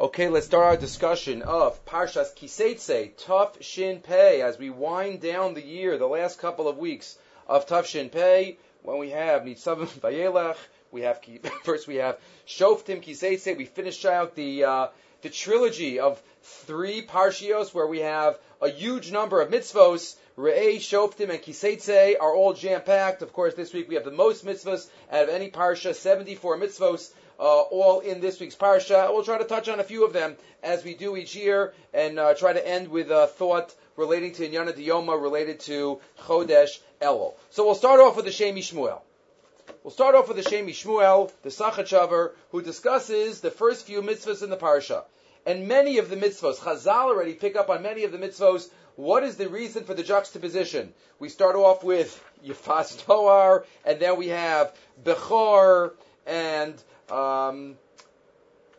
Okay, let's start our discussion of Parshas Kiseitse, Tuf Shin Pei, as we wind down the year, the last couple of weeks of Tuf Shin Pei, when we have Nitzavim Vayelech, we have first we have Shoftim Kiseitse. We finish out the uh, the trilogy of three parshios where we have a huge number of mitzvos. Re'ei, Shoftim, and Kiseitse are all jam packed. Of course, this week we have the most mitzvos out of any parsha, 74 mitzvos all in this week's parsha. We'll try to touch on a few of them as we do each year, and uh, try to end with a thought relating to Inyana Diyoma, related to Chodesh Elul. So we'll start off with the Shem MiShmuel. We'll start off with the Shem MiShmuel, the Sochatchover, who discusses the first few mitzvahs in the parsha. And many of the mitzvahs, Chazal already pick up on many of the mitzvahs. What is the reason for the juxtaposition? We start off with Yifas Toar, and then we have Bechor, and um,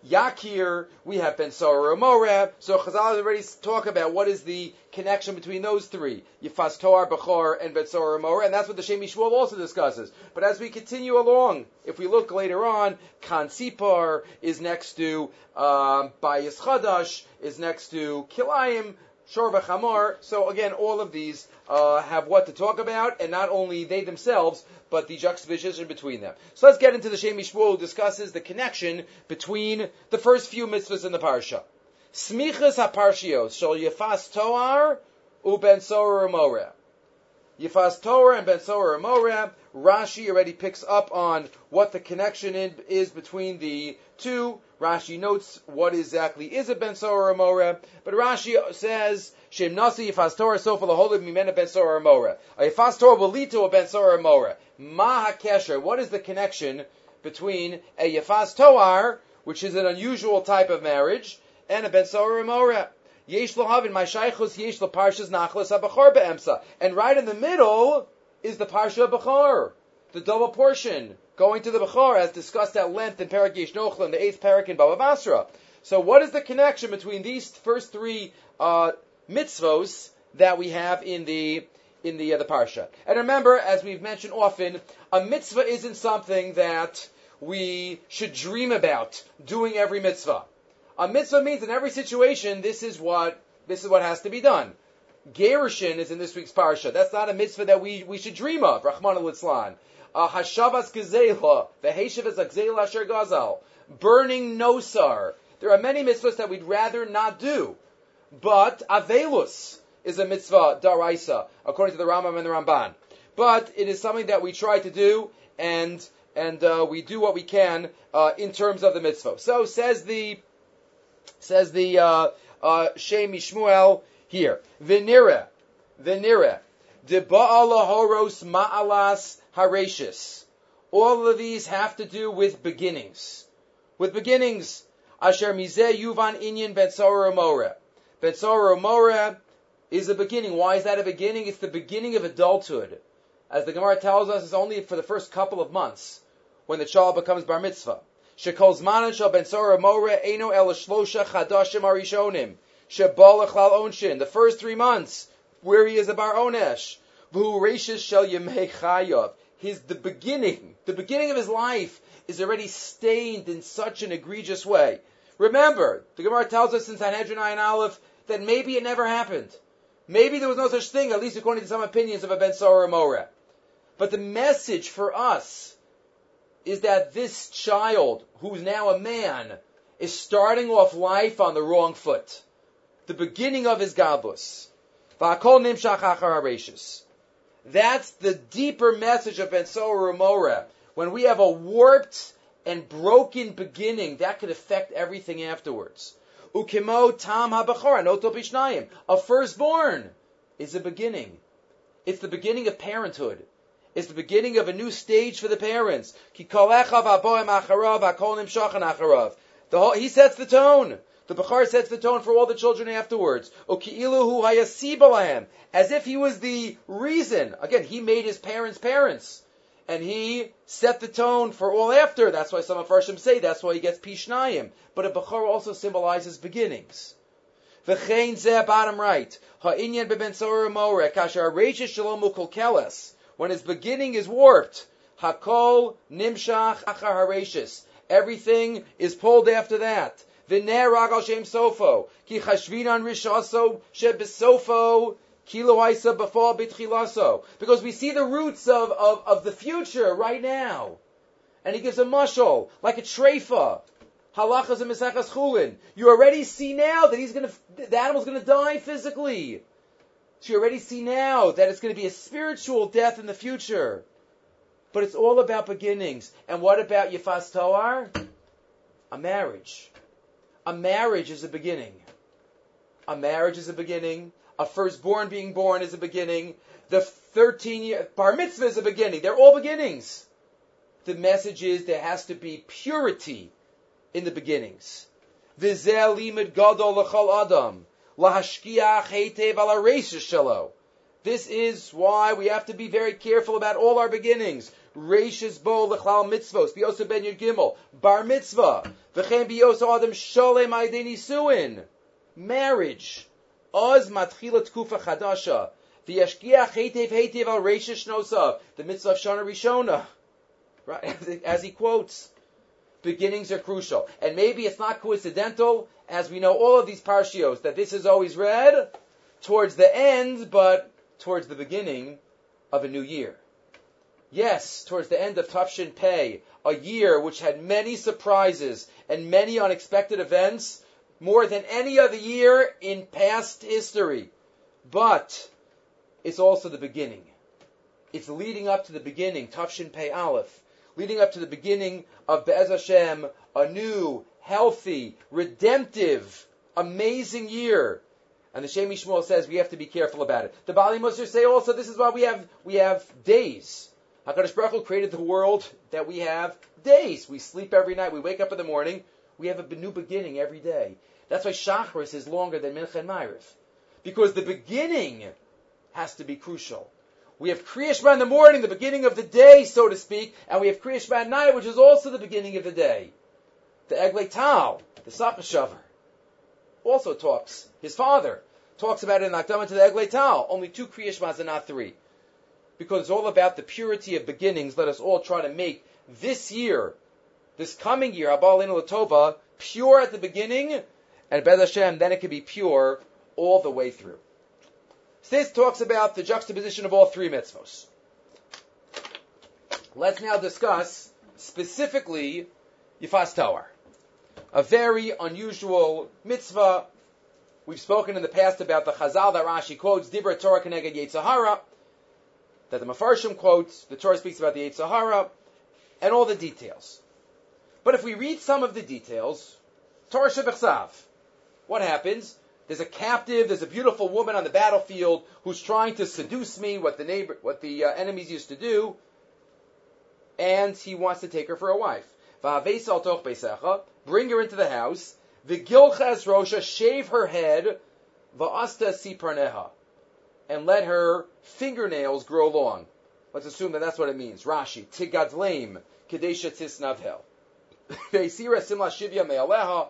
Yakir, we have Ben Sora Moreh. So Chazal already talk about what is the connection between those three, Yifas Toar, Bechor, and Ben Sora Moreh, and that's what the Shem Shmuel also discusses. But as we continue along, if we look later on, Kan Sipar is next to um, Bayis Chadash, is next to Kilayim, Shor Chamor. So again, all of these uh, have what to talk about, and not only they themselves, but the juxtaposition between them. So let's get into the Shem Shmuel, who discusses the connection between the first few mitzvahs in the parsha. Smichas haparshios shall yefas toar uben sorah moreh. Yifas Toar and Ben Sorah Moreh. Rashi already picks up on what the connection is between the two. Rashi notes what exactly is a Ben Sorah Moreh, but Rashi says Shem Nasi Yifas Toar Sofa Laholib Mimena Ben Sorah Moreh. A Yifas Toar will lead to a Ben Sorah Moreh. Ma Kesher. What is the connection between a Yifas Toar, which is an unusual type of marriage, and a Ben Sorah Moreh? My shaychus. And right in the middle is the parsha of bachar, the double portion, going to the bachar, as discussed at length in Parak Yesh the eighth parak in Baba Basra. So what is the connection between these first three uh, mitzvos that we have in the in the uh, the parsha? And remember, as we've mentioned often, a mitzvah isn't something that we should dream about doing every mitzvah. A mitzvah means in every situation, this is what this is what has to be done. Gerushin is in this week's parsha. That's not a mitzvah that we, we should dream of. Rahman al Uh, Hashavas gezela, the Heshavas Gzela Asher Gazal. Burning Nosar. There are many mitzvahs that we'd rather not do. But Avelus is a mitzvah daraisa, according to the Rambam and the Ramban. But it is something that we try to do, and and uh, we do what we can uh, in terms of the mitzvah. So says the Says the uh, uh, here. Venira, Venira, de horos ma'alas harashis. All of these have to do with beginnings. With beginnings. Asher mizeh yuvan inyan betzora more. Betzora more is a beginning. Why is that a beginning? It's the beginning of adulthood. As the Gemara tells us, it's only for the first couple of months when the child becomes bar mitzvah. Zmanan shel ben sora more eno el chadashim arishonim. Shebal onshin. The first three months where he is a bar onesh. V'hu reishis shel yemei chayav. His the beginning, the beginning of his life is already stained in such an egregious way. Remember, the Gemara tells us in Sanhedrin Ayin Aleph that maybe it never happened. Maybe there was no such thing, at least according to some opinions of a Ben Sora Moreh. But the message for us is that this child, who's now a man, is starting off life on the wrong foot. The beginning of his gabus. That's the deeper message of Ben Sorah When we have a warped and broken beginning, that could affect everything afterwards. Ukimo tam A firstborn is a beginning. It's the beginning of parenthood is the beginning of a new stage for the parents. Whole, he sets the tone. The Bechar sets the tone for all the children afterwards. As if he was the reason. Again, he made his parents parents. And he set the tone for all after. That's why some of Farshim say that's why he gets Pishnayim. But a Bechar also symbolizes beginnings. Bottom right. When its beginning is warped. Hakol nimshach achar. Everything is pulled after that. V'ner ragal shem sofo. Ki chashvinan rishaso shebesofo kilo isa befall bitchilaso. Because we see the roots of, of, of the future right now. And he gives a mushal, like a treifa. Halachas and Mesechas Chulin. You already see now that he's gonna, the animal's gonna die physically. So you already see now that it's gonna be a spiritual death in the future. But it's all about beginnings. And what about Yifas Toar? A marriage. A marriage is a beginning. A marriage is a beginning. A firstborn being born is a beginning. The 13 year bar mitzvah is a beginning. They're all beginnings. The message is there has to be purity in the beginnings. Vizel limit gadol adam. Lahashkiach heitev ala shelo. This is why we have to be very careful about all our beginnings. Reishis bo lechlal mitzvos, biyosa ben yud gimel, bar mitzvah, v'chem biyosa adam sholem aydeni suin. Marriage. Oz matchila tkufa chadasha. V'yashkiach heitev heitev al reishis shnosav. The mitzvah of Shana Rishona. Right, as he quotes. Beginnings are crucial. And maybe it's not coincidental, as we know all of these parshios, that this is always read towards the end, but towards the beginning of a new year. Yes, towards the end of Tafshin Pei, a year which had many surprises and many unexpected events, more than any other year in past history. But it's also the beginning. It's leading up to the beginning, Tafshin Pei Aleph, leading up to the beginning of Be'ez Hashem, a new, healthy, redemptive, amazing year. And the Shem Shmuel says we have to be careful about it. The Bali Musar say also this is why we have we have days. HaKadosh Baruch Hu created the world that we have days. We sleep every night. We wake up in the morning. We have a new beginning every day. That's why Shachris is longer than Mincha and Ma'ariv. Because the beginning has to be crucial. We have Kriya in the morning, the beginning of the day, so to speak, and we have Kriya at night, which is also the beginning of the day. The Eglei Tal, the Sochatchover, also talks, his father, talks about it in Akdama to the Eglei Tal. Only two Kriya and not three because it's all about the purity of beginnings. Let us all try to make this year, this coming year, Abalin Latova, pure at the beginning, and Bez Hashem, then it can be pure all the way through. This talks about the juxtaposition of all three mitzvos. Let's now discuss specifically Yifas Toar, a very unusual mitzvah. We've spoken in the past about the Chazal that Rashi quotes, Dibra Torah Keneged Yetzahara, that the Mefarshim quotes, the Torah speaks about the Eight and all the details. But if we read some of the details, Torah Shebechsav, what happens? There's a captive, there's a beautiful woman on the battlefield who's trying to seduce me, what the neighbor, what the uh, enemies used to do, and he wants to take her for a wife. Bring her into the house. Vigilchas Rosha, shave her head. Va'asta siparneha and let her fingernails grow long. Let's assume that that's what it means. Rashi, tigadleim, kadesha tisnavhel. Ve'isira simla shivya me'aleha,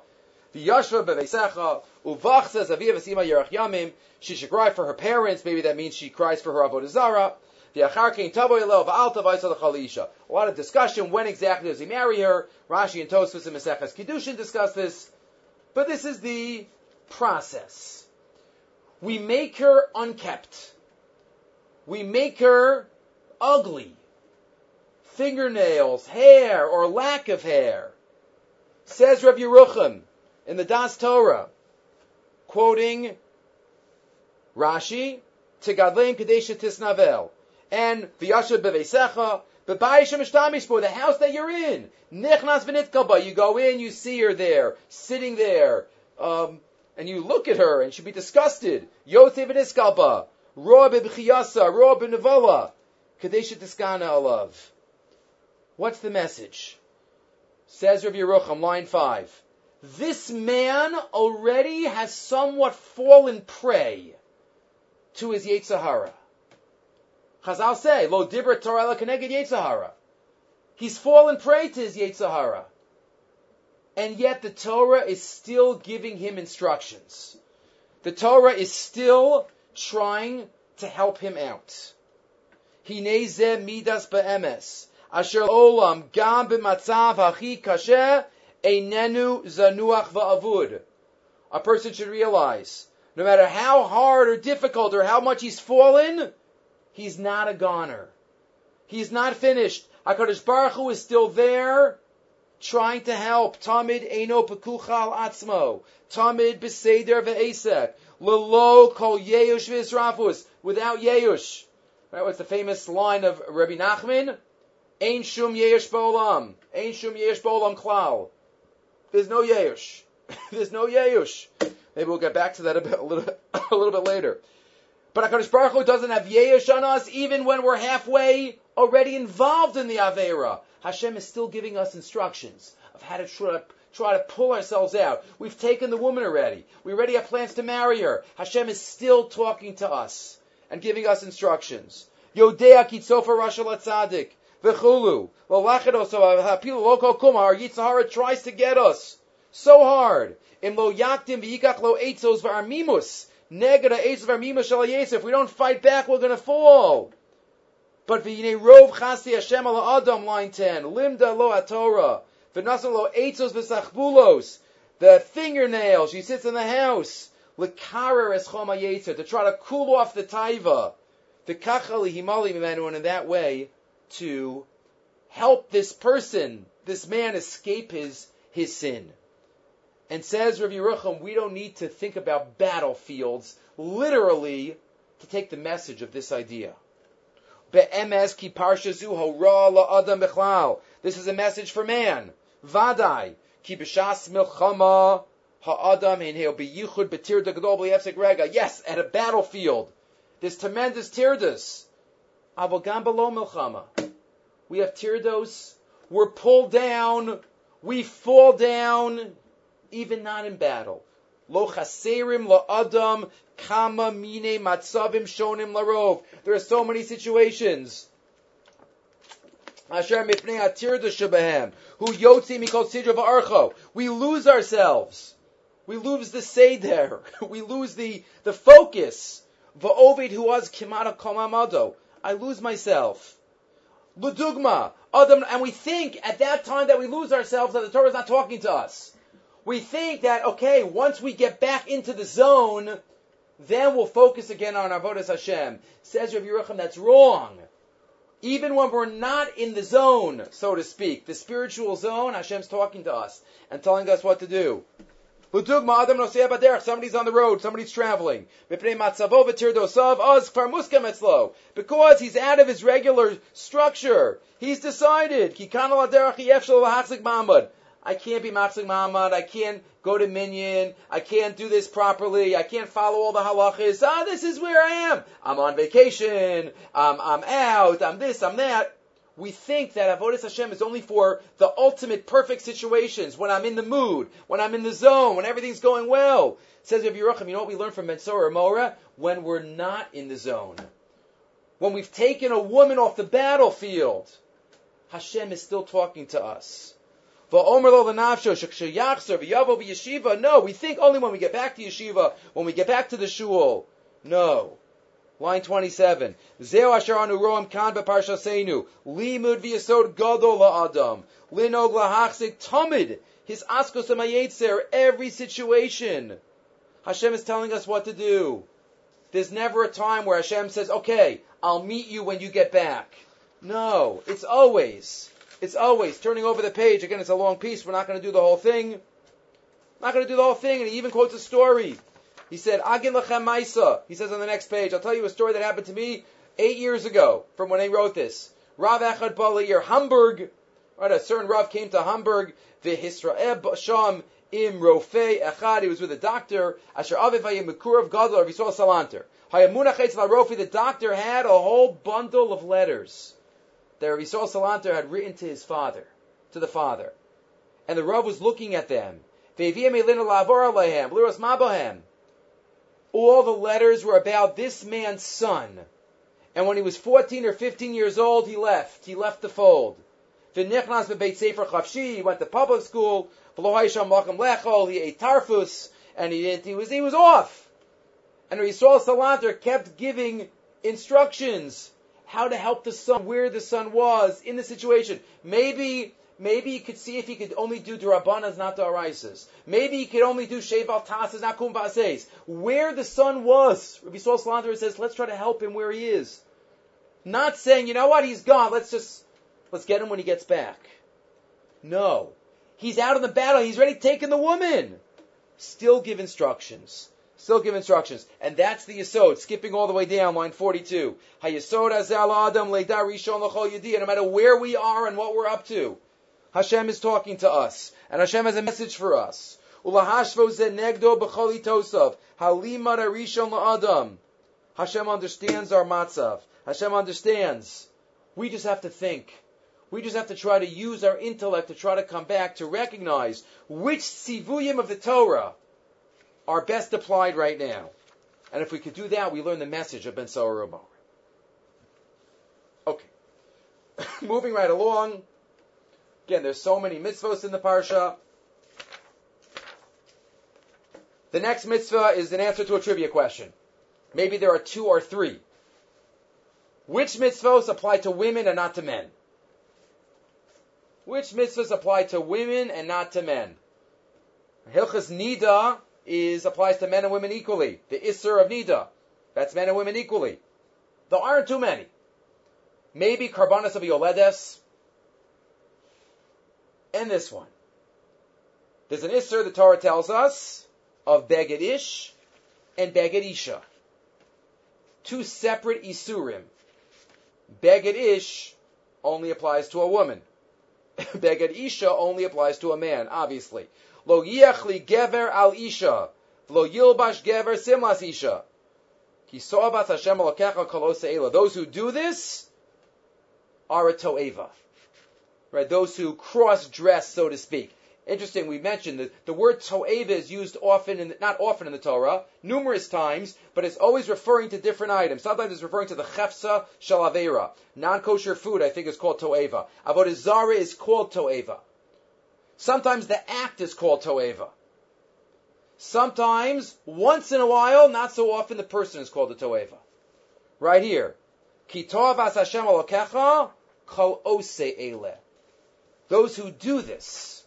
v'yashva bevesecha, uvachza zavia v'sima yerach yamim, she should cry for her parents, maybe that means she cries for her avodah zara, a lot of discussion. When exactly does he marry her? Rashi and Tosfos and Maseches Kiddushin discuss this. But this is the process. We make her unkept. We make her ugly. Fingernails, hair, or lack of hair. Says Rabbi Yerucham in the Das Torah, quoting Rashi, Tigadleim Kadesha Tisnavel, and Vyasha Bevesecha, the house that you're in. Nichnas v'nitkaba. You go in, you see her there, sitting there, um, and you look at her and she'd be disgusted. Yotev v'niskalba, roa b'bchiyasa, roa b'nevala, kadesha tiskana alav. What's the message? Says Rav Yerucham, line five. This man already has somewhat fallen prey to his Yetzahara. Chazal say, Lo dibra Torah keneged Yetzahara. He's fallen prey to his Yetzahara and yet the Torah is still giving him instructions. The Torah is still trying to help him out. midas be'emes. Asher olam gam b'matzav hachi kasher Einenu zanuach va'avud. A person should realize, no matter how hard or difficult or how much he's fallen, he's not a goner. He's not finished. HaKadosh Baruch Hu is still there, trying to help. Tamid eino pekuchal atzmo. Tamid beseder ve'esek. Lelo kol yeush v'israfus. Without yeush. Right, what's the famous line of Rabbi Nachman? Ein shum yeush bo'olam. Ein shum yeush bo'olam klal. There's no yeush. There's no yeush. Maybe we'll get back to that a, bit, a little, a little bit later. But HaKadosh Baruch Hu doesn't have yeush on us even when we're halfway already involved in the Avera. Hashem is still giving us instructions of how to try to try to pull ourselves out. We've taken the woman already. We already have plans to marry her. Hashem is still talking to us and giving us instructions. Yodea kitzofa rasha latzadik. V'chulu. Hapilu loko kuma. Our Yitzhara tries to get us. So hard. Im lo yaktim v'yikach lo eitzos v'armimus. Negada eitzos v'armimus shal If we don't fight back, we're going to fall. But v'yinei rov chasi Hashem ala adam, line 10. Limda lo atorah. V'nasam lo eitzos v'sachbulos. The fingernail, she sits in the house. L'karer es choma yetzer, to try to cool off the taiva. The kachali himali and in that way, to help this person, this man escape his, his sin. And says Rav Yerucham, we don't need to think about battlefields, literally, to take the message of this idea. Be'emes ki la'adam bechlal. This is a message for man. Vadai. Ki b'shas milchama ha'adam inheo beyichud betirda gadol rega. Yes, at a battlefield. This tremendous tirdas. Below. We have tirdos. We're pulled down. We fall down, even not in battle. Lo chaserim lo adam kama mine matzavim shonim larov. There are so many situations. Asher mipnei atir shabahem. Who yotzi mikol sidra v'archo. We lose ourselves. We lose the seder. We lose the, the focus. Va'ovid who was kimata komamado. I lose myself. Ludugma. Adam, and we think at that time that we lose ourselves that the Torah is not talking to us. We think that, okay, once we get back into the zone, then we'll focus again on Avodas Hashem. Says Rav Yerucham, that's wrong. Even when we're not in the zone, so to speak, the spiritual zone, Hashem's talking to us and telling us what to do. Somebody's on the road, somebody's traveling. Because he's out of his regular structure. He's decided. I can't be Matzlik Muhammad. I can't go to Minyan. I can't do this properly. I can't follow all the halachas. Ah, this is where I am. I'm on vacation. I'm, I'm out. I'm this. I'm that. We think that Avodah Hashem is only for the ultimate perfect situations, when I'm in the mood, when I'm in the zone, when everything's going well. Says Rav Yerucham, you know what we learn from Metzora Mora? When we're not in the zone. When we've taken a woman off the battlefield, Hashem is still talking to us. No, we think only when we get back to yeshiva, when we get back to the shul. No. Line 27. Zeo asher anu roam kan b'parshasenu. Limud v'yasod gadol la'adam. Linog lahachzik tamid. His askos amayetzer. Every situation. Hashem is telling us what to do. There's never a time where Hashem says, okay, I'll meet you when you get back. No. It's always. It's always turning over the page. Again, it's a long piece. We're not going to do the whole thing. Not going to do the whole thing. And he even quotes a story. He said, Agin lachem maisa. He says on the next page, I'll tell you a story that happened to me eight years ago from when I wrote this. Rav Echad Balayir, Hamburg. Right, a certain Rav came to Hamburg. V'hisraeb sham im rofe echad. He was with a doctor. Asher aviv gadol. He saw salanter. Hayamunachetz rofi. The doctor had a whole bundle of letters that Rabbi Salanter had written to his father, to the father. And the Rav was looking at them. All the letters were about this man's son. And when he was 14 or 15 years old, he left. He left the fold. He went to public school. He ate tarfus, and he, didn't, he was he was off. And Yisrael Salanter kept giving instructions how to help the son where the son was in the situation. Maybe Maybe he could see if he could only do Durabanas, not Daraisas. Maybe he could only do Sheval Tasas, not Kumbases. Where the son was, Rabbi Saul Salanter says, let's try to help him where he is. Not saying, you know what, he's gone, let's just, let's get him when he gets back. No. He's out in the battle, he's already taken the woman. Still give instructions. Still give instructions. And that's the Yisod, skipping all the way down, line 42. HaYisod azal adam no matter where we are and what we're up to. Hashem is talking to us, and Hashem has a message for us. Hashem understands our matzav. Hashem understands. We just have to think. We just have to try to use our intellect to try to come back to recognize which sivuyim of the Torah are best applied right now. And if we could do that, we learn the message of Ben Saurumar. Okay. Moving right along. Again, there's so many mitzvahs in the parsha. The next mitzvah is an answer to a trivia question. Maybe there are two or three. Which mitzvahs apply to women and not to men? Which mitzvahs apply to women and not to men? Hilchas Nida is applies to men and women equally. The Isser of Nida, that's men and women equally. There aren't too many. Maybe Karbanas of Yoledes, and this one. There's an Isser, the Torah tells us, of Beged Ish and Beged Isha. Two separate Isurim. Beged Ish only applies to a woman. Beged Isha only applies to a man, obviously. Lo yiachli gever al isha. Lo yilbash gever simlas isha. Those who do this are a to'eva. Right? Those who cross-dress, so to speak. Interesting, we mentioned that the word to'eva is used often, in, not often in the Torah, numerous times, but it's always referring to different items. Sometimes it's referring to the chefsa shalavera. Non-kosher food, I think, is called to'eva. Avodah zara is called to'eva. Sometimes the act is called to'eva. Sometimes, once in a while, not so often, the person is called the to'eva. Right here. Kitov as Hashem kol ose ele. Those who do this,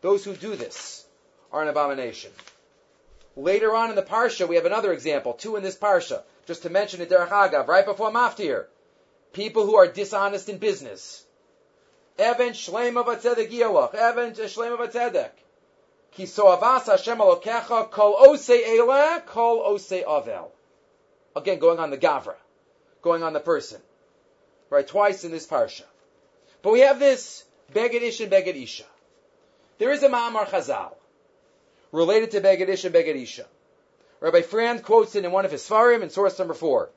those who do this, are an abomination. Later on in the parsha, we have another example, two in this parsha, just to mention it, Derech Agav, right before Maftir. People who are dishonest in business. Ki soavas Hashem kol ose ele, kol ose avel. Again, going on the gavra. Going on the person. Right, twice in this parsha. But we have this Beged Ish and Beged Isha. There is a Ma'amar Chazal related to Beged Ish and Beged Isha. Rabbi Frand quotes it in one of his Svarim in source number four.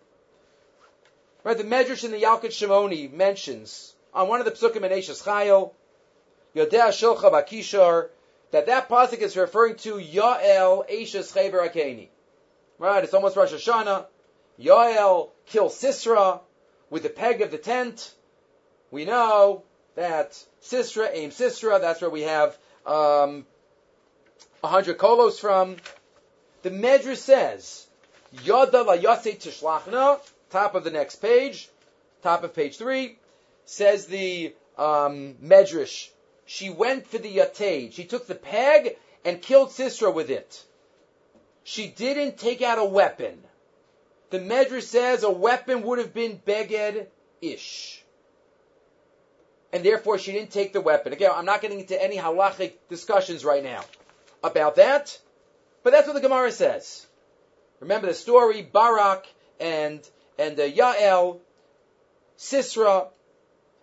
Right, the Medrash in the Yalkut Shimoni mentions on one of the psukim in Eishes Chayil, Yodea Shilcha Bakishar, that that pasuk is referring to Yael Eishes Chaver Akeni. Right, it's almost Rosh Hashanah. Yael kills Sisra with the peg of the tent. We know that Sisra, Aim Sisra, that's where we have um, 100 kolos from. The Medrash says, Yada la yase tishlachna, top of the next page, top of page 3, says the um, Medrash, she went for the Yated. She took the peg and killed Sisra with it. She didn't take out a weapon. The Medrash says a weapon would have been Beged Ish. And therefore she didn't take the weapon. Again, I'm not getting into any halachic discussions right now about that, but that's what the Gemara says. Remember the story, Barak and, and uh, Yael, Sisra,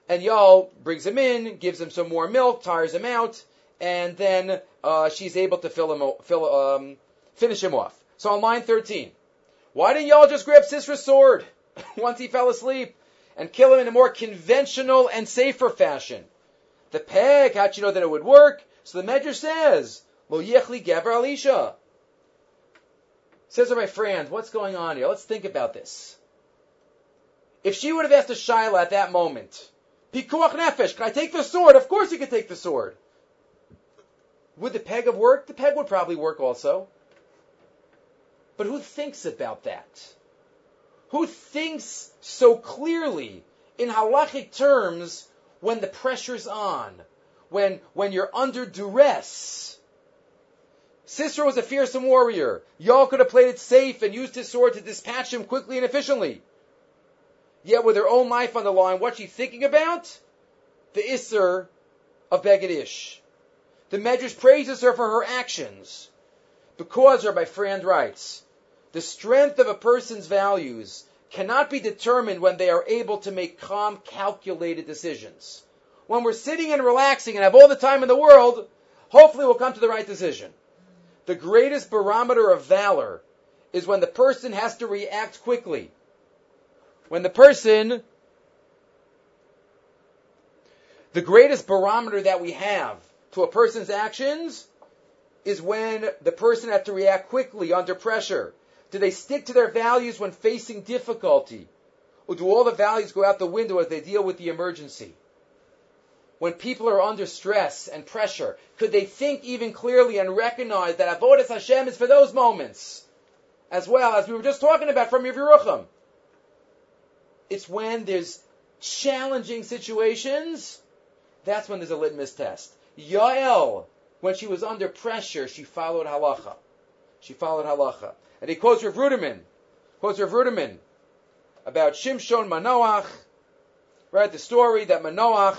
and Yael brings him in, gives him some more milk, tires him out, and then uh, she's able to fill him, fill, um, finish him off. So on line 13, why didn't Yael just grab Sisra's sword once he fell asleep and kill him in a more conventional and safer fashion? The peg, how'd you know that it would work? So the Medrash says, Lo yechli gever alisha. Says to my friend, what's going on here? Let's think about this. If she would have asked a Shaila at that moment, Pikuach nefesh. Can I take the sword? Of course you can take the sword. Would the peg have worked? The peg would probably work also. But who thinks about that? Who thinks so clearly in halachic terms when the pressure's on? when, when you're under duress. Sisera was a fearsome warrior. Yael could have played it safe and used his sword to dispatch him quickly and efficiently. Yet with her own life on the line, what's she thinking about? The Isser of Beged Ish. The Medrash praises her for her actions. Because Rabbi Frand writes, the strength of a person's values cannot be determined when they are able to make calm, calculated decisions. When we're sitting and relaxing and have all the time in the world, hopefully we'll come to the right decision. The greatest barometer of valor is when the person has to react quickly. When the person, the greatest barometer that we have to a person's actions is when the person has to react quickly under pressure. Do they stick to their values when facing difficulty? Or do all the values go out the window as they deal with the emergency? When people are under stress and pressure, could they think even clearly and recognize that Avodas Hashem is for those moments? As well as we were just talking about from Yerucham. It's when there's challenging situations, that's when there's a litmus test. Yael, when she was under pressure, she followed halacha. She followed halacha. And he quotes Rav Ruderman, quotes Rav Ruderman about Shimshon Manoach, right? The story that Manoach,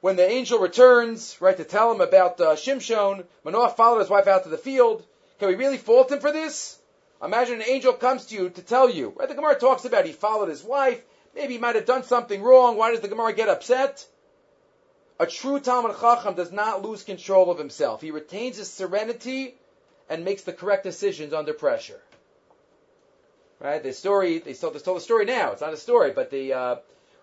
when the angel returns, right, to tell him about uh, Shimshon, Manoach followed his wife out to the field. Can we really fault him for this? Imagine an angel comes to you to tell you, right? The Gemara talks about he followed his wife. Maybe he might have done something wrong. Why does the Gemara get upset? A true Talmud Chacham does not lose control of himself. He retains his serenity and makes the correct decisions under pressure. Right? The story, they told, they told the story now. It's not a story, but the, uh,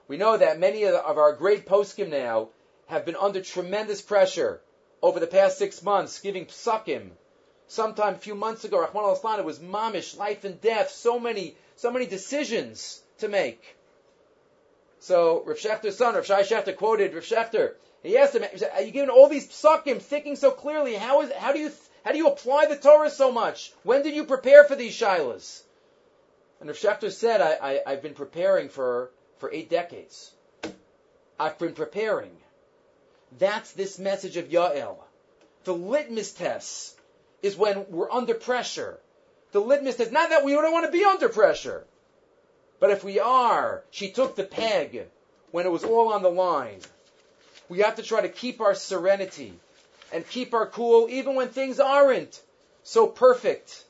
we know that many of, our great poskim now have been under tremendous pressure over the past six months, giving psakim. Sometime a few months ago, Rahman al it was mamish, life and death, so many, so many decisions to make. So Rav Shechter's son, Rav Shai Shechter, quoted Rav Shechter. He asked him, "Are you giving all these psakim, thinking so clearly? How is, how do you, how do you apply the Torah so much? When did you prepare for these shilas? And Rav Shechter said, I, I, have been preparing for, for eight decades. I've been preparing. That's this message of Yael. The litmus test is when we're under pressure. The litmus test, not that we don't want to be under pressure, but if we are, she took the peg when it was all on the line. We have to try to keep our serenity and keep our cool even when things aren't so perfect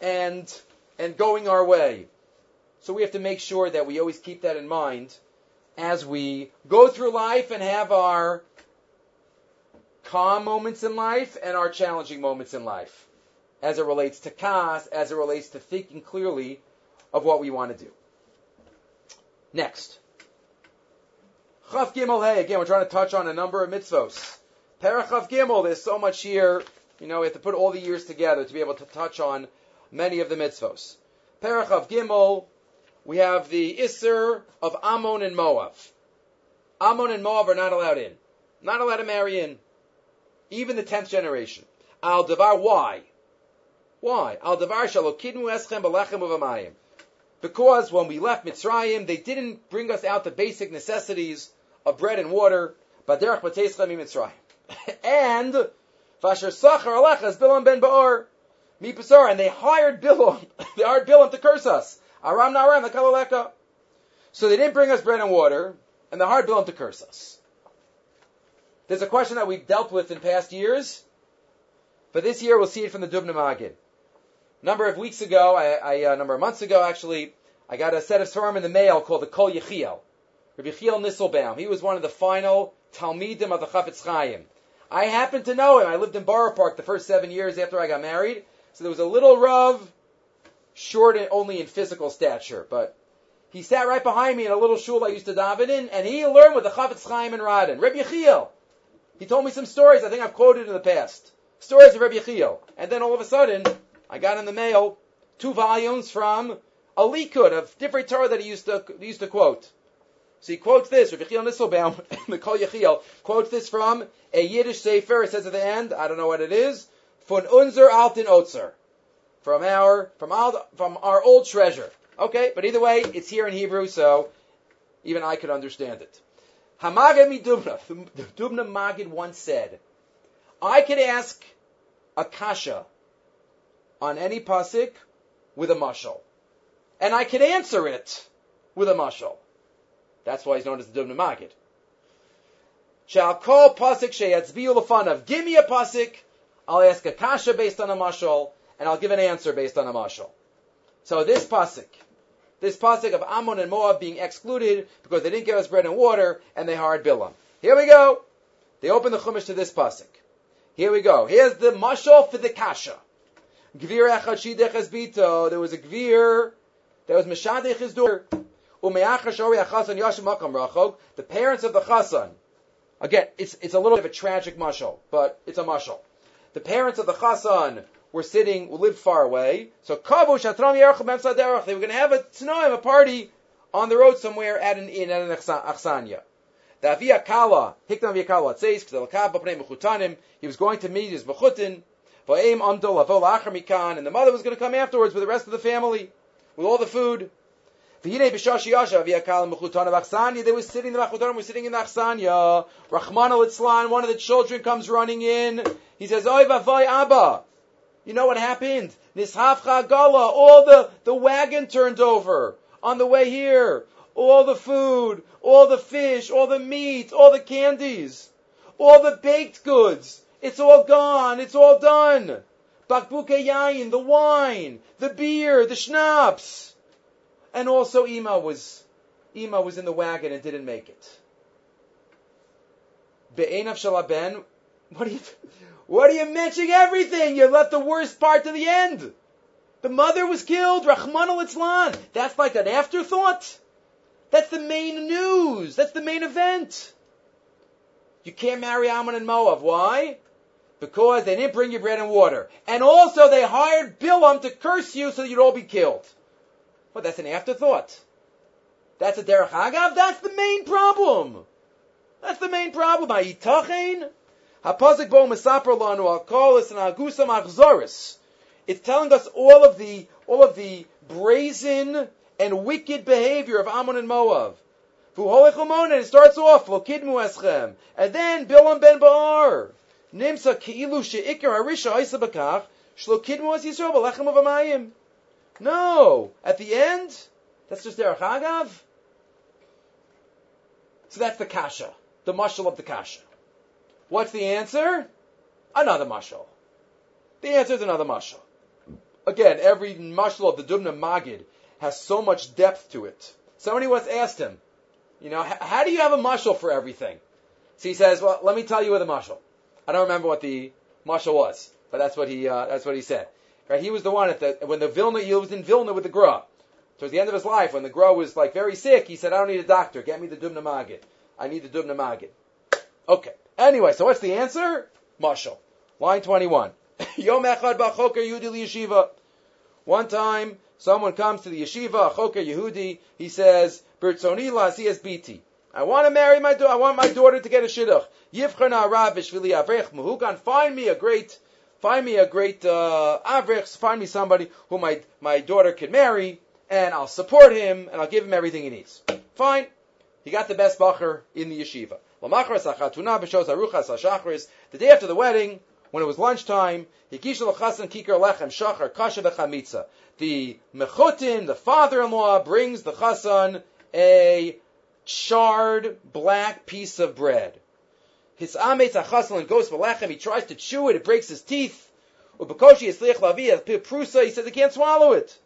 and and going our way. So we have to make sure that we always keep that in mind as we go through life and have our calm moments in life and our challenging moments in life as it relates to kas, as it relates to thinking clearly of what we want to do. Next. Chaf Gimel Hey. Again, we're trying to touch on a number of mitzvos. Parachav Gimel, there's so much here. You know, we have to put all the years together to be able to touch on many of the mitzvos. Parachav Gimel, we have the Isser of Ammon and Moab. Ammon and Moab are not allowed in. Not allowed to marry in. Even the 10th generation. Al Devar, why? Why? Al Devar Shalokidnu Eschem Belechem Uvamayim. Because when we left Mitzrayim, they didn't bring us out the basic necessities of bread and water. Baderach Mitzrayim. and Vasher Sachar Alechas Bilam ben Baor Mipasar, and they hired Bilam. they hired Bilam to curse us. Aram Naram the Kalaleka. So they didn't bring us bread and water, and they hired Bilam to curse us. There's a question that we've dealt with in past years, but this year we'll see it from the Dubna Magid. Number of weeks ago, I, uh, number of months ago actually, I got a set of Svarim in the mail called the Kol Yechiel. Rabbi Yechiel Nisselbaum. He was one of the final Talmidim of the Chafetz Chaim. I happened to know him. I lived in Borough Park the first seven years after I got married. So there was a little Rav, short only in physical stature, but he sat right behind me in a little shul I used to daven in, and he learned with the Chafetz Chaim and Radin. Reb Yechiel. He told me some stories I think I've quoted in the past. Stories of Reb Yechiel. And then all of a sudden, I got in the mail two volumes from a Likud of different Torah that he used to, he used to quote. So he quotes this, Rabbi Yechiel Nisselbaum, the Kol Yechiel, quotes this from a Yiddish Sefer. It says at the end, I don't know what it is, von unser alten Otzer, from our from our from our old treasure. Okay, but either way, it's here in Hebrew, so even I could understand it. Hamagid mi Dubna. The Dubna Magid once said, I could ask a kasha on any pasuk with a mashal, and I could answer it with a mashal. That's why he's known as the Dubna Magid. Shall call pasuk sheyatzbiu lefanav. Give me a pasuk. I'll ask a kasha based on a mashal, and I'll give an answer based on a mashal. So this pasuk, this pasuk of Ammon and Moab being excluded because they didn't give us bread and water, and they hired Bilam. Here we go. They open the chumash to this pasuk. Here we go. Here's the mashal for the kasha. Gvir echad shidech. There was a gvir. There was meshadech his door. The parents of the chasan Again, it's, it's a little bit of a tragic mashal, but it's a mashal. The parents of the Chassan were sitting, lived far away, so Kavu they were going to have a Tnoim, a party, on the road somewhere at an inn, at an Achsanya. The Avia Kala, Hiknam Avia Kala, it he was going to meet his Mechutin, and the mother was going to come afterwards with the rest of the family, with all the food. They were sitting, in the Machutanim were sitting in the Achsanya. Rahman al one of the children comes running in. He says, Oy vavoy Abba. You know what happened? Nishafcha Gala, all the, the wagon turned over on the way here. All the food, all the fish, all the meat, all the candies, all the baked goods. It's all gone. It's all done. Bakbuke yain, the wine, the beer, the schnapps. And also Ima was, Ima was in the wagon and didn't make it. Be'enav shalaben, what are you, what are you mentioning everything? You left the worst part to the end. The mother was killed, Rahman al That's like an afterthought. That's the main news. That's the main event. You can't marry Ammon and Moab. Why? Because they didn't bring you bread and water. And also they hired Bilam to curse you so that you'd all be killed. Well, that's an afterthought. That's a derech agav. That's the main problem. That's the main problem. Ha'itachein hapazik bo mesaper lanu al kolis and agusam achzoris. It's telling us all of the all of the brazen and wicked behavior of Ammon and Moab. And it starts off lokidmu eschem, and then Bilam ben Baar nimsa keilu sheikar harisha isa bakach shlokidmu es Yisrael b'lechem of amayim. No. At the end, that's just Derech Agav. So that's the kasha, the mushal of the kasha. What's the answer? Another mushal. The answer is another mushal. Again, every mushal of the Dubna Magid has so much depth to it. Somebody once asked him, you know, how do you have a mushal for everything? So he says, well, let me tell you what the mushal. I don't remember what the mushal was, but that's what he uh, that's what he said. Right? He was the one at the when the Vilna he was in Vilna with the Gra. Towards the end of his life, when the Gra was like very sick, he said, "I don't need a doctor. Get me the Dubna Magid. I need the Dubna Magid." Okay. Anyway, so what's the answer? Mashal. Line twenty-one. Yom Echad B'Choker Yehudi Yeshiva. One time, someone comes to the yeshiva, Choker Yehudi. He says, "Bertzoni Biti." I want to marry my daughter. I want my daughter to get a shidduch. Yivchana Rav Vishvili Avrech Muhugan. Find me a great find me a great uh, avrich, find me somebody who my, my daughter can marry, and I'll support him, and I'll give him everything he needs. Fine. He got the best bacher in the yeshiva. The day after the wedding, when it was lunchtime, the mechutin, the father-in-law, brings the chasan a charred black piece of bread. His ametz achaslan goes for lechem. He tries to chew it. It breaks his teeth. Ubekoshi esliach lavi prusa. He says he can't swallow it.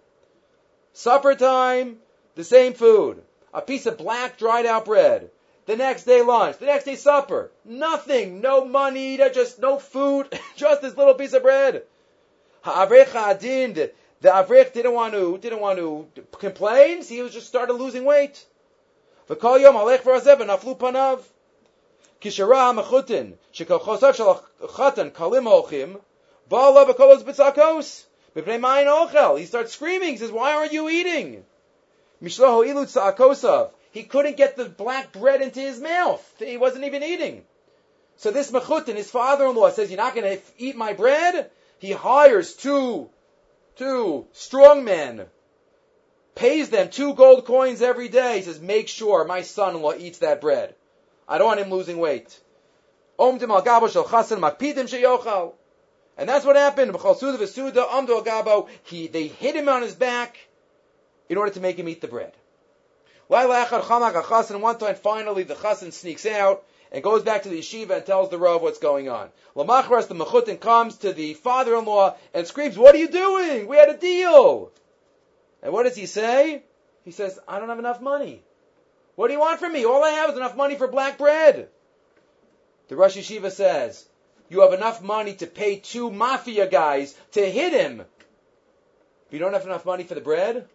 Supper time, the same food. A piece of black dried out bread. The next day lunch. The next day supper. Nothing. No money. Just no food. just this little piece of bread. Ha'avrech adin. The avrech didn't want to didn't want to complain. So he was just started losing weight. V'kol yom alech v'razev v'naflu panav. Kishara mechutin, shekochosav shel chatan kalim ochim, ba'ala b'kolos b'tzakos, b'pnei mayin ochel. He starts screaming. He says, "Why aren't you eating?" Mishloho ilut. He couldn't get the black bread into his mouth. He wasn't even eating. So this mechutin, his father-in-law, says, "You're not going to eat my bread." He hires two, two strong men, pays them two gold coins every day. He says, "Make sure my son-in-law eats that bread." I don't want him losing weight. And that's what happened. He, they hit him on his back in order to make him eat the bread. One time, finally, the chassan sneaks out and goes back to the yeshiva and tells the Rav what's going on. Lamachras, the mechutin comes to the father-in-law and screams, what are you doing? We had a deal. And what does he say? He says, I don't have enough money. What do you want from me? All I have is enough money for black bread. The Rosh Yeshiva says, you have enough money to pay two mafia guys to hit him. But you don't have enough money for the bread?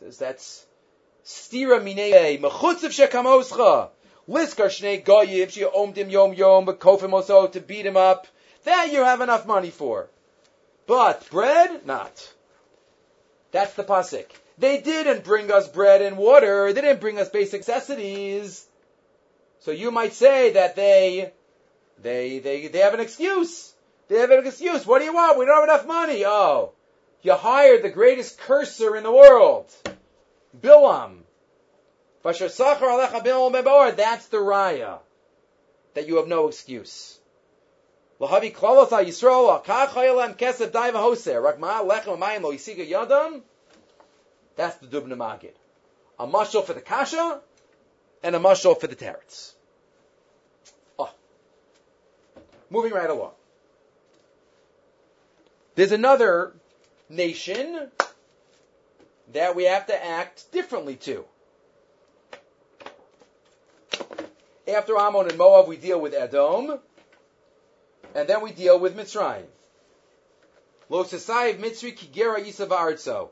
Says that's stira minei mechutzav shekamoscha. Liskar shnei goyiv she omdim yom yom bekofim also to beat him up. That you have enough money for. But bread, not. That's the pasuk. They didn't bring us bread and water. They didn't bring us basic necessities. So you might say that they they, they, they have an excuse. They have an excuse. What do you want? We don't have enough money. Oh, you hired the greatest cursor in the world, Bilam. That's the raya. That you have no excuse. That's the Dubno Maggid. A mashal for the kasha and a mashal for the teretz. Ah. Moving right along. There's another nation that we have to act differently to. After Ammon and Moab, we deal with Edom, and then we deal with Mitzrayim. Lo Sasayiv Mitzri Kigera Yisav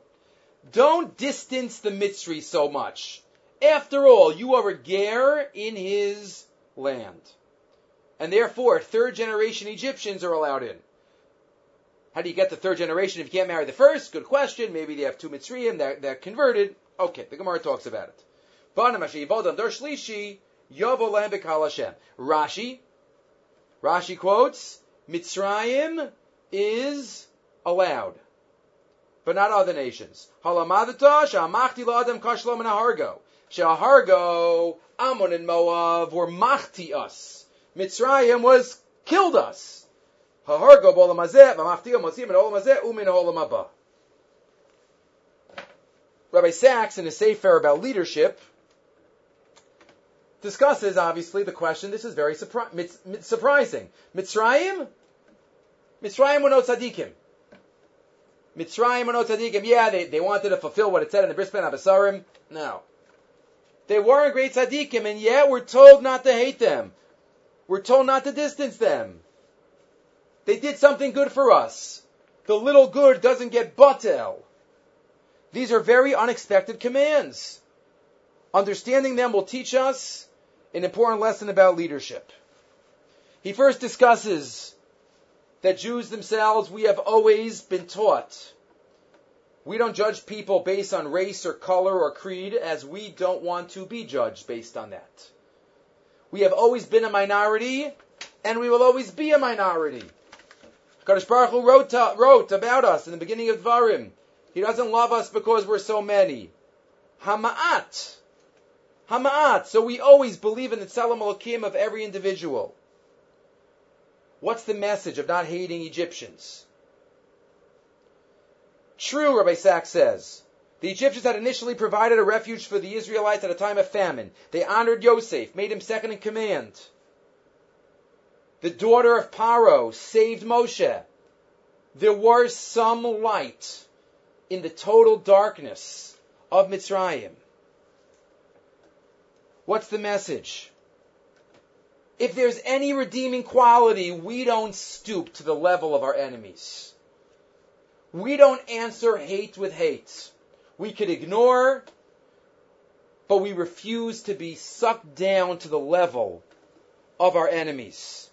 Don't distance the Mitzri so much. After all, you are a ger in his land and therefore third generation Egyptians are allowed in. How do you get the third generation if you can't marry the first? Good question. Maybe they have two Mitzrayim that converted. Okay, the Gemara talks about it. Rashi, Rashi quotes, Mitzrayim is allowed, but not other nations. Halamadata shamachti la'adam kashlom and ahargo. Shahargo, Ammon and Moab were machti us. Mitzrayim was killed us. Rabbi Sacks, in his Sefer about leadership, discusses, obviously, the question, this is very surpri- surprising. Mitzrayim? Mitzrayim were no tzaddikim. Mitzrayim were no tzaddikim. Yeah, they, they wanted to fulfill what it said in the Bris Bein Habesarim. No. They weren't great tzaddikim, and yet we're told not to hate them. We're told not to distance them. They did something good for us. The little good doesn't get batel. These are very unexpected commands. Understanding them will teach us an important lesson about leadership. He first discusses that Jews themselves, we have always been taught. We don't judge people based on race or color or creed as we don't want to be judged based on that. We have always been a minority, and we will always be a minority. Kadosh Baruch Hu wrote, to, wrote about us in the beginning of Dvarim. He doesn't love us because we're so many. Hama'at. Hama'at. So we always believe in the Tzelem Elokim of every individual. What's the message of not hating Egyptians? True, Rabbi Sacks says. The Egyptians had initially provided a refuge for the Israelites at a time of famine. They honored Yosef, made him second in command. The daughter of Paro saved Moshe. There was some light in the total darkness of Mitzrayim. What's the message? If there's any redeeming quality, we don't stoop to the level of our enemies. We don't answer hate with hate we could ignore, but we refuse to be sucked down to the level of our enemies.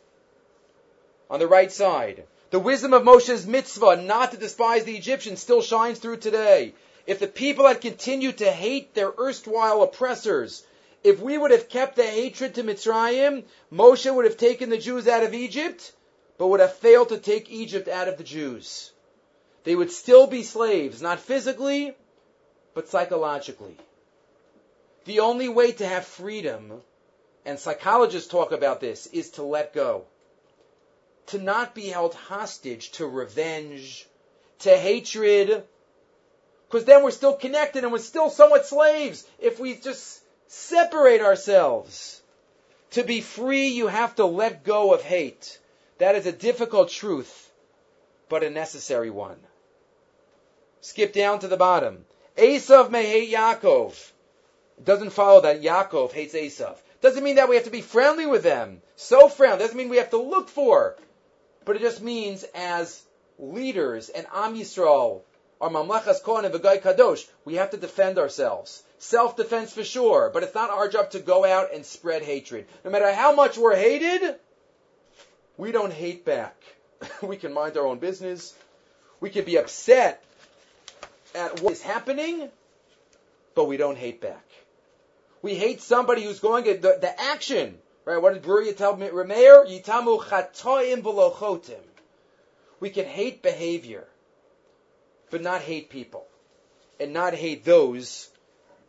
On the right side, the wisdom of Moshe's mitzvah not to despise the Egyptians still shines through today. If the people had continued to hate their erstwhile oppressors, if we would have kept the hatred to Mitzrayim, Moshe would have taken the Jews out of Egypt, but would have failed to take Egypt out of the Jews. They would still be slaves, not physically, but psychologically. The only way to have freedom and psychologists talk about this, is to let go. To not be held hostage to revenge, to hatred, because then we're still connected and we're still somewhat slaves if we just separate ourselves. To be free, you have to let go of hate. That is a difficult truth, but a necessary one. Skip down to the bottom. Esav may hate Yaakov. It doesn't follow that Yaakov hates Esav. Doesn't mean that we have to be friendly with them. So friendly. Doesn't mean we have to look for. But it just means as leaders and Am Yisrael, our Mamlechas Kohen and V'gai Kadosh, we have to defend ourselves. Self-defense for sure, but it's not our job to go out and spread hatred. No matter how much we're hated, we don't hate back. we can mind our own business. We can be upset at what is happening, but we don't hate back. We hate somebody who's going at the, the action. Right? What did Bruriya tell me? Remeir, yitamu chatoim. We can hate behavior, but not hate people. And not hate those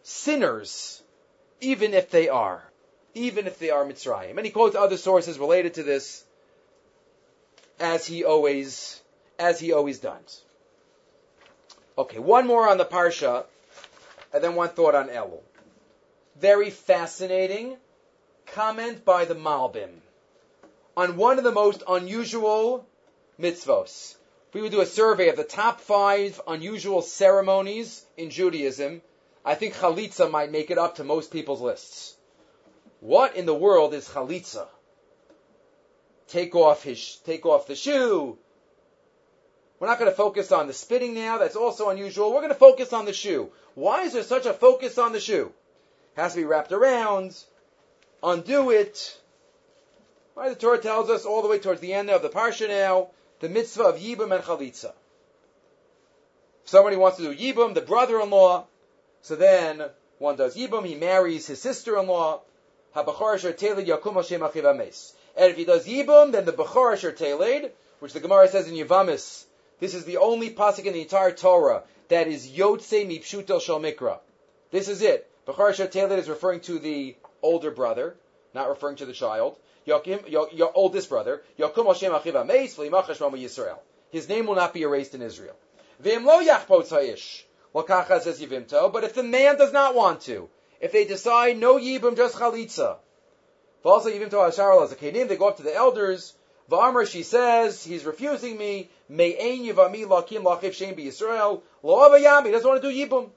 sinners, even if they are. Even if they are Mitzrayim. And he quotes other sources related to this, as he always, as he always does. Okay, one more on the Parsha, and then one thought on Elul. Very fascinating comment by the Malbim on one of the most unusual mitzvos. We would do a survey of the top five unusual ceremonies in Judaism, I think chalitza might make it up to most people's lists. What in the world is chalitza? Take off his, take off the shoe, we're not going to focus on the spitting now. That's also unusual. We're going to focus on the shoe. Why is there such a focus on the shoe? It has to be wrapped around. Undo it. Why the Torah tells us all the way towards the end of the parsha now, the mitzvah of yibum and chalitza. If somebody wants to do yibum, the brother-in-law, so then one does yibum, he marries his sister-in-law. And if he does yibum, then the bechor asher which the Gemara says in Yavamis, this is the only pasuk in the entire Torah that is Yotze Mipshutel Shal Mikra. This is it. Bechar Shatelet is referring to the older brother, not referring to the child. Your oldest brother. His name will not be erased in Israel. V'im lo. Lakacha says Yivimto. But if the man does not want to, if they decide no yibum, just chalitza. Also Yivimto Hashar Lazakenim, they go up to the elders. V'amr, she says, he's refusing me. May Me'ein yivami lakim lachiv shem b'Yisrael. Lo avayam, he doesn't want to do yibum.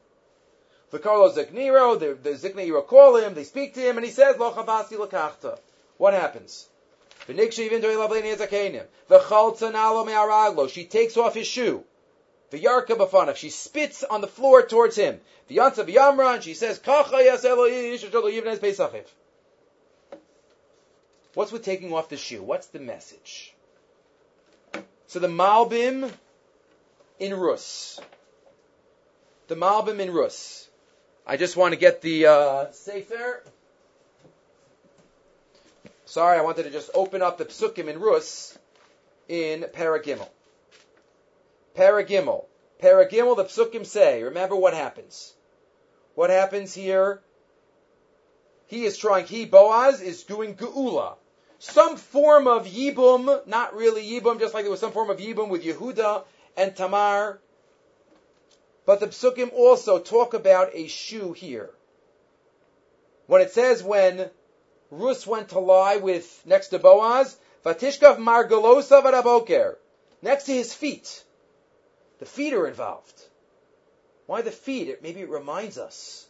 The Carlos Zikniro, the, the Zikniro call him, they speak to him, and he says, Lo chavasi lakachta. What happens? She takes off his shoe. The yarka b'fanav. She spits on the floor towards him. The yantza v'yamra, and she says, Kacha yas Pesachif. What's with taking off the shoe? What's the message? So the Malbim in Rus. The Malbim in Rus. I just want to get the uh, Sefer. Sorry, I wanted to just open up the Psukim in Rus in Paragimel. Paragimel. Paragimel, the Psukim say, remember what happens. What happens here? He is trying, he, Boaz, is doing Geula some form of Yibum, not really Yibum, just like there was some form of Yibum with Yehuda and Tamar. But the Psukim also talk about a shoe here. When it says when Rus went to lie with, next to Boaz, Vatishkav Margalosa Varaboker, next to his feet. The feet are involved. Why the feet? It, maybe it reminds us.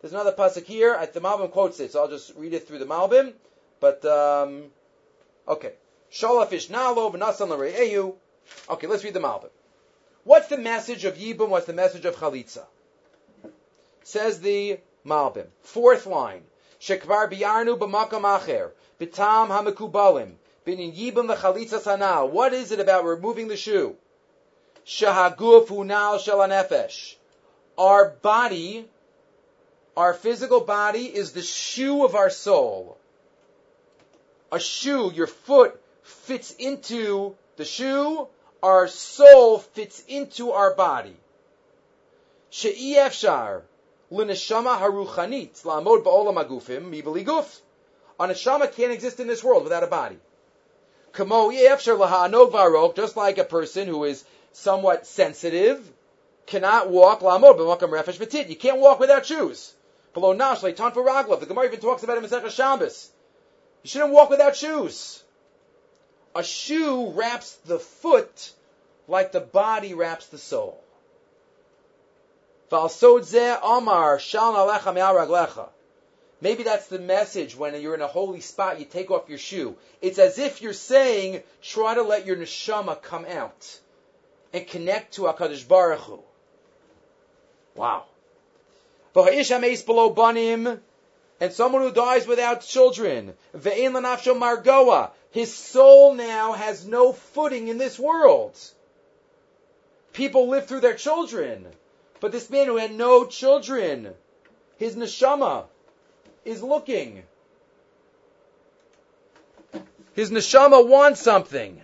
There's another pasuk here. The Malbim quotes it, so I'll just read it through the Malbim. But um, okay, shalafish nalo v'nasan l're'eyu. Okay, let's read the Malbim. What's the message of Yibum? What's the message of Chalitza? Says the Malbim. Fourth line. Shekvar biyarnu b'makam acher. B'tam hamekubalim. Binin Yibum chalitza sanal. What is it about removing the shoe? Shahaguf unal shalanefesh. Our body, our physical body is the shoe of our soul a shoe, your foot fits into the shoe, our soul fits into our body. She'iyefshar l'neshama haruchanit la'amod ba'olam agufim mibali guf A neshama can't exist in this world without a body. Just like a person who is somewhat sensitive cannot walk You can't walk without shoes. Below nash for raglov. The Gemara even talks about it in Masechah Shabbos. You shouldn't walk without shoes. A shoe wraps the foot like the body wraps the soul. Maybe that's the message when you're in a holy spot, you take off your shoe. It's as if you're saying, try to let your neshama come out and connect to HaKadosh Baruch Hu. Wow. below banim, and someone who dies without children. Ve'in lanafsho margoa. His soul now has no footing in this world. People live through their children. But this man who had no children, his neshama is looking. His neshama wants something.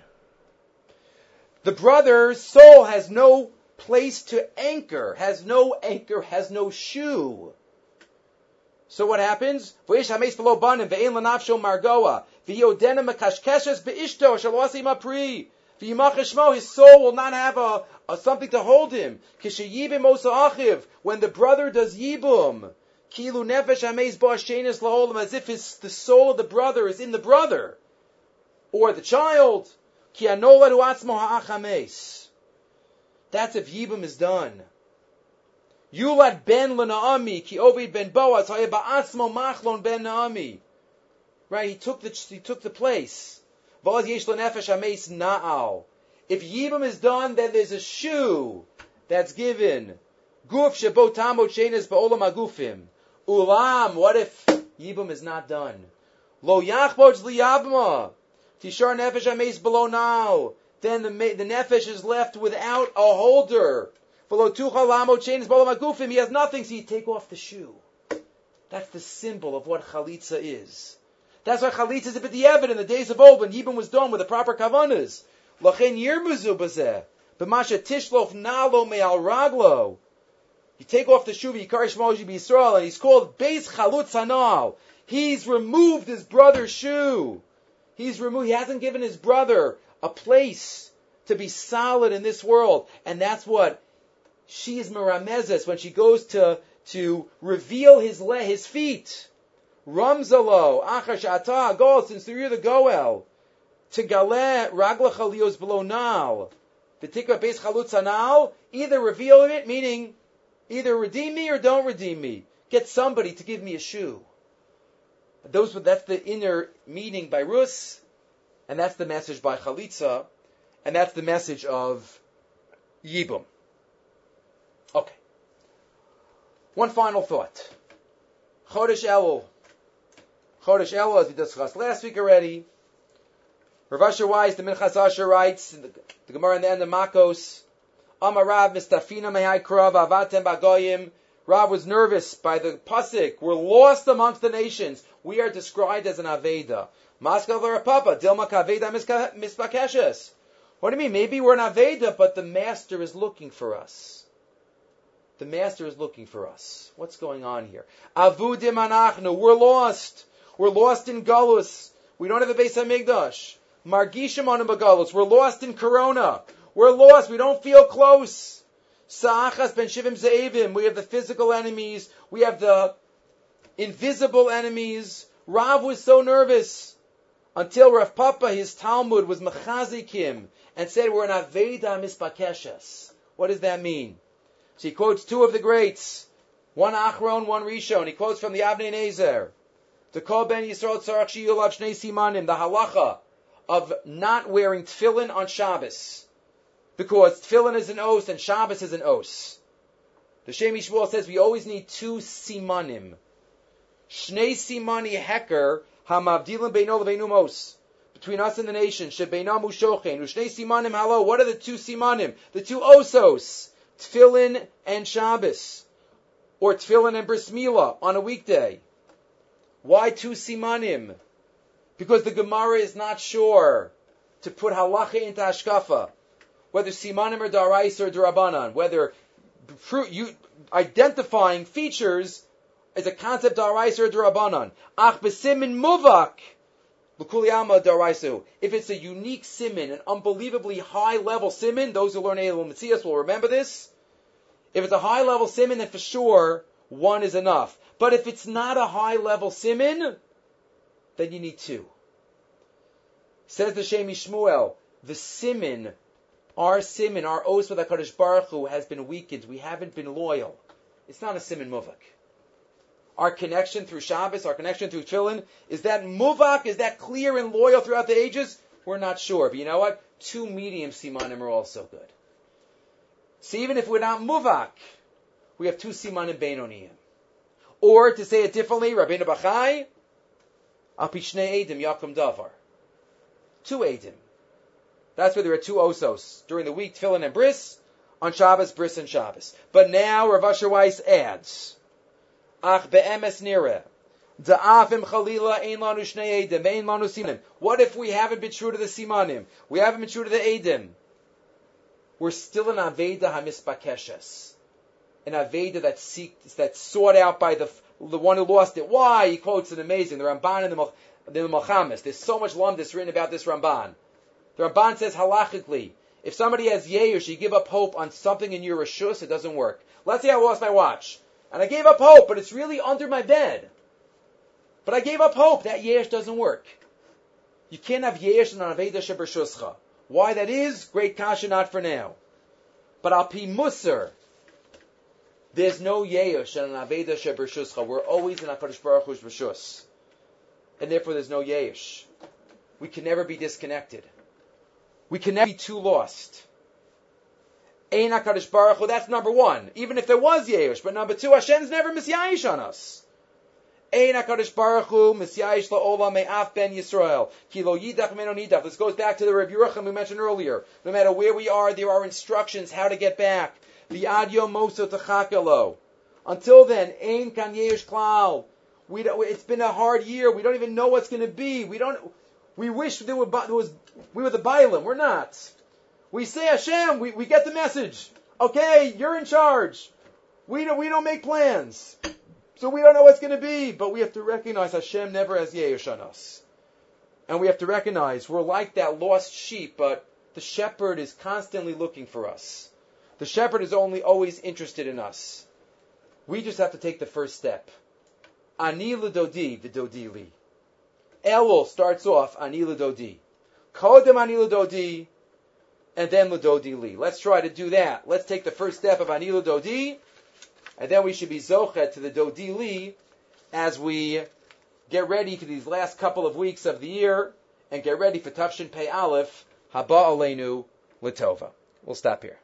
The brother's soul has no place to anchor, has no anchor, has no shoe. So what happens? His soul will not have a, a something to hold him. When the brother does yibum, kilu nefesh as if his, the soul of the brother is in the brother, or the child. That's if yibum is done. Yulad ben Naami, ki Ovid ben Boaz, ba'asmo machlon ben Naami. Right, he took the, he took the place. Boaz yesh nefesh ames na'al. If Yibam is done, then there's a shoe that's given. Guf shebo tamo chenes ba'olam agufim. Ulam, what if Yibam is not done? Lo yachboj liyabma. Tishar nefesh ames below now. Then the, the nefesh is left without a holder. Below tucha lamo chains below magufim. He has nothing, so you take off the shoe. That's the symbol of what chalitza is. That's why chalitza is a bit the in the days of old when Yibam was done with the proper kavanas. Lachen yirmuzu bazeh. B'masha tishlof nalo me'al raglo. You take off the shoe, Yikarish Moji Yisrael, and he's called Beis Chalutz Hanal. He's removed his brother's shoe. He's removed, he hasn't given his brother a place to be solid in this world. And that's what she is Meramezes when she goes to, to reveal his le, his feet. Ramzalo, Achash Ata, go, since you're the Goel. To Gale, Ragla Chalios below Nal. The Tikva Beis Chalutz either reveal it, meaning either redeem me or don't redeem me. Get somebody to give me a shoe. Those, that's the inner meaning by Rus, and that's the message by Chalitza, and that's the message of Yibum. Okay. One final thought. Chodesh Elul. Chodesh Elul, as we discussed last week already. Rav Asher Weiss, the Minchas Asher writes, the, the Gemara in the end of Makos, Amarav mistafina mehai krav avatem bagoyim. Rav was nervous by the pasuk. We're lost amongst the nations. We are described as an aveda. Papa, Dilma Kaveda. What do you mean? Maybe we're an aveda, but the master is looking for us. The master is looking for us. What's going on here? Avudim anachnu. We're lost. We're lost in Galus. We don't have a base of Migdash. Margishim on. We're lost in Corona. We're lost. We don't feel close. Sa'achas ben shivim ze'evim. We have the physical enemies. We have the invisible enemies. Rav was so nervous until Rav Papa, his Talmud, was mechazikim and said we're an aveda mispakeshes. What does that mean? So he quotes two of the greats, one Achron, one Rishon. He quotes from the Avnei Nezer. To call Ben Yisrael Tzarach Shiyulav Shnei Simanim, the halacha of not wearing tefillin on Shabbos. Because tefillin is an os and Shabbos is an os. The Shem MiShmuel says we always need two simanim. Shnei simani heker hamavdilim beino lebeinu mos. Between us and the nation, shebeinamu shochin, ushnei simanim halo. What are the two simanim? The two osos. Tfillin and Shabbos, or Tfillin and Bris Milah on a weekday. Why two simanim? Because the Gemara is not sure to put halacha into hashkafa, whether simanim or darais or darabanan, whether you identifying features is a concept daraisa or darabanan. Ach besimin muvak. If it's a unique simon, an unbelievably high level simon, those who learn Eilu Mitzias will remember this. If it's a high level simon, then for sure one is enough. But if it's not a high level simon, then you need two. Says the Shem MiShmuel, the simon, our simon, our oath with HaKadosh Baruch Hu has been weakened. We haven't been loyal. It's not a simon muvak our connection through Shabbos, our connection through Tefillin, is that muvak, is that clear and loyal throughout the ages? We're not sure. But you know what? Two medium simanim are also good. So even if we're not muvak, we have two simanim beinoniyim. Or to say it differently, Rabbeinu Bachai, apishne edim yakum davar. Two edim. That's where there are two osos. During the week, tefillin and bris. On Shabbos, bris and Shabbos. But now Rav Asher Weiss adds, Ach be'emes nire. Da'afim chalila ein lanu shnei edim, ein lanu simanim. What if we haven't been true to the simanim? We haven't been true to the edim. We're still in Aveda hamisbakeshes. An Aveda that seeks, that's sought out by the, the one who lost it. Why? He quotes an amazing. The Ramban and the, the Milchamos. There's so much lumdis written about this Ramban. The Ramban says halachically, if somebody has yerush, you give up hope on something in your rishus, it doesn't work. Let's say I lost my watch. And I gave up hope, but it's really under my bed. But I gave up hope. That yesh doesn't work. You can't have yesh and aveda shebershuscha. Why that is, great kasha, not for now. But al pi musar, there's no yesh and an aveda shebershuscha. We're always in HaKadosh Baruch Hu's. And therefore there's no yesh. We can never be disconnected. We can never be too lost. Ein HaKadosh Baruch Hu, that's number one. Even if there was Yehush. But number two, Hashem's never misyayish on us. Ein HaKadosh Baruch Hu, misyayish la'olam me'af ben Yisrael. Ki lo yidach meno nidach. This goes back to the Rabbi Yerucham we mentioned earlier. No matter where we are, there are instructions how to get back. The adyo moso techakelo. Until then, ein kan yesh klal. We don't, it's been a hard year. We don't even know what's going to be. We don't. We wish there, were, there was we were the Bailam. We're not. We say Hashem, we, we get the message. Okay, you're in charge. We don't, we don't make plans. So we don't know what's going to be, but we have to recognize Hashem never has Yehush on us. And we have to recognize we're like that lost sheep, but the shepherd is constantly looking for us. The shepherd is only always interested in us. We just have to take the first step. Ani l'dodi v'dodi Elul starts off ani l'dodi. Kodem ani l'dodi and then Ludodi Li. Let's try to do that. Let's take the first step of Ani Ludodi, and then we should be Zochet to the Dodi Li as we get ready for these last couple of weeks of the year and get ready for Tafshin Pei Aleph, Haba Aleinu Latova. We'll stop here.